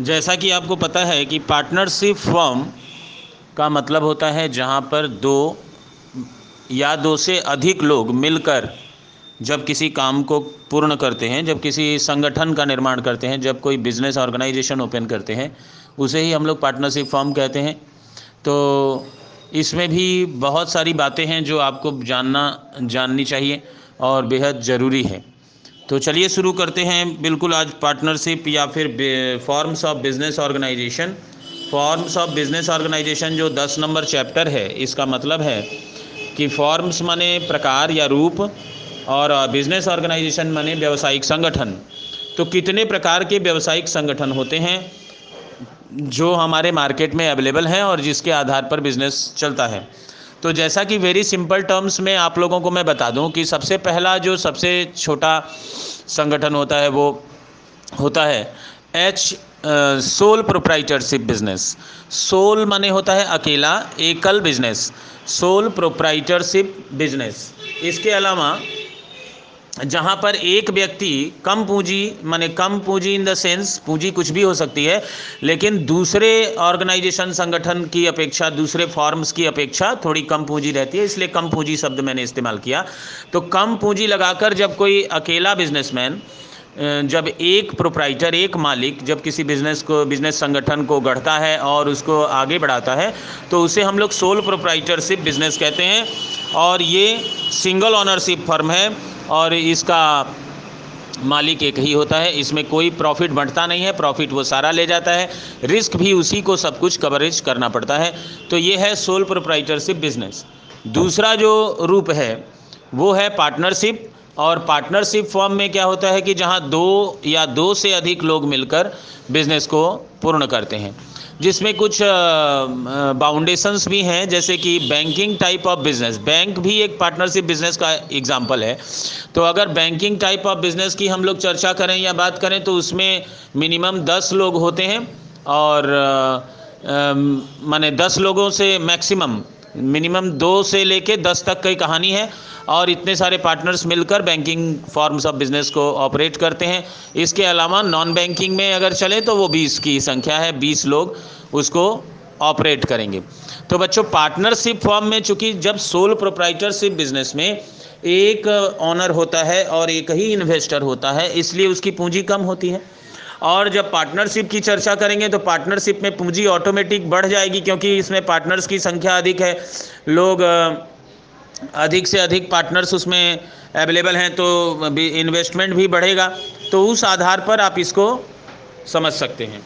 जैसा कि आपको पता है कि पार्टनरशिप फॉर्म का मतलब होता है जहाँ पर दो या दो से अधिक लोग मिलकर जब किसी काम को पूर्ण करते हैं, जब किसी संगठन का निर्माण करते हैं, जब कोई बिज़नेस ऑर्गेनाइजेशन ओपन करते हैं, उसे ही हम लोग पार्टनरशिप फॉर्म कहते हैं। तो इसमें भी बहुत सारी बातें हैं जो आपको जानना, जाननी चाहिए और बेहद ज़रूरी है। तो चलिए शुरू करते हैं। बिल्कुल आज पार्टनरशिप या फिर forms of business organisation forms of business organisation जो दस नंबर चैप्टर है, इसका मतलब है कि फॉर्म्स माने प्रकार या रूप और बिज़नेस ऑर्गेनाइजेशन माने व्यावसायिक संगठन। तो कितने प्रकार के व्यावसायिक संगठन होते हैं, जो हमारे मार्केट में अवेलेबल हैं और जिसके आधार पर बिज़नेस चलता है? तो जैसा कि वेरी सिंपल टर्म्स में आप लोगों को मैं बता दूँ कि सबसे पहला जो सबसे छोटा संगठन होता है वो होता है एच सोल प्रोप्राइटरशिप बिज़नेस सोल माने होता है अकेला, एकल बिज़नेस सोल प्रोप्राइटरशिप बिज़नेस इसके अलावा जहाँ पर एक व्यक्ति कम पूंजी, माने कम पूंजी इन द सेंस पूंजी कुछ भी हो सकती है, लेकिन दूसरे ऑर्गेनाइजेशन संगठन की अपेक्षा, दूसरे फॉर्म्स की अपेक्षा थोड़ी कम पूंजी रहती है, इसलिए कम पूंजी शब्द मैंने इस्तेमाल किया। तो कम पूंजी लगाकर जब कोई अकेला बिजनेसमैन जब एक प्रोप्राइटर एक मालिक, जब किसी बिज़नेस को बिज़नेस संगठन को गढ़ता है और उसको आगे बढ़ाता है तो उसे हम लोग सोल प्रोप्राइटरशिप बिज़नेस कहते हैं। और ये सिंगल ऑनरशिप फर्म है और इसका मालिक एक ही होता है, इसमें कोई प्रॉफिट बढ़ता नहीं है प्रॉफिट वो सारा ले जाता है रिस्क भी उसी को सब कुछ कवरेज करना पड़ता है। तो ये है सोल प्रोप्राइटरशिप बिज़नेस दूसरा जो रूप है, वो है पार्टनरशिप और पार्टनरशिप फॉर्म में क्या होता है कि जहाँ दो या दो से अधिक लोग मिलकर बिज़नेस को पूर्ण करते हैं। जिसमें कुछ बाउंडेशंस भी हैं, जैसे कि banking type of business bank भी एक पार्टनरशिप बिज़नेस का एग्जांपल है। तो अगर बैंकिंग टाइप ऑफ़ बिज़नेस की हम लोग चर्चा करें या बात करें तो उसमें मिनिमम दस लोग होते हैं और माने दस लोगों से मैक्सिमम मिनिमम दो से लेके दस तक की कहानी है और इतने सारे पार्टनर्स मिलकर बैंकिंग फॉर्म्स ऑफ़ बिज़नेस को ऑपरेट करते हैं। इसके अलावा नॉन बैंकिंग में अगर चले तो वो बीस की संख्या है, बीस लोग उसको ऑपरेट करेंगे। तो बच्चों पार्टनरशिप फॉर्म में चूँकि जब सोल प्रोप्राइटरशिप बिज़नेस में एक ऑनर होता है और एक ही इन्वेस्टर होता है, इसलिए उसकी पूंजी कम होती है। और जब पार्टनरशिप की चर्चा करेंगे तो पार्टनरशिप में पूंजी ऑटोमेटिक बढ़ जाएगी क्योंकि इसमें पार्टनर्स की संख्या अधिक है। लोग अधिक से अधिक पार्टनर्स उसमें अवेलेबल हैं तो इन्वेस्टमेंट भी बढ़ेगा। तो उस आधार पर आप इसको समझ सकते हैं।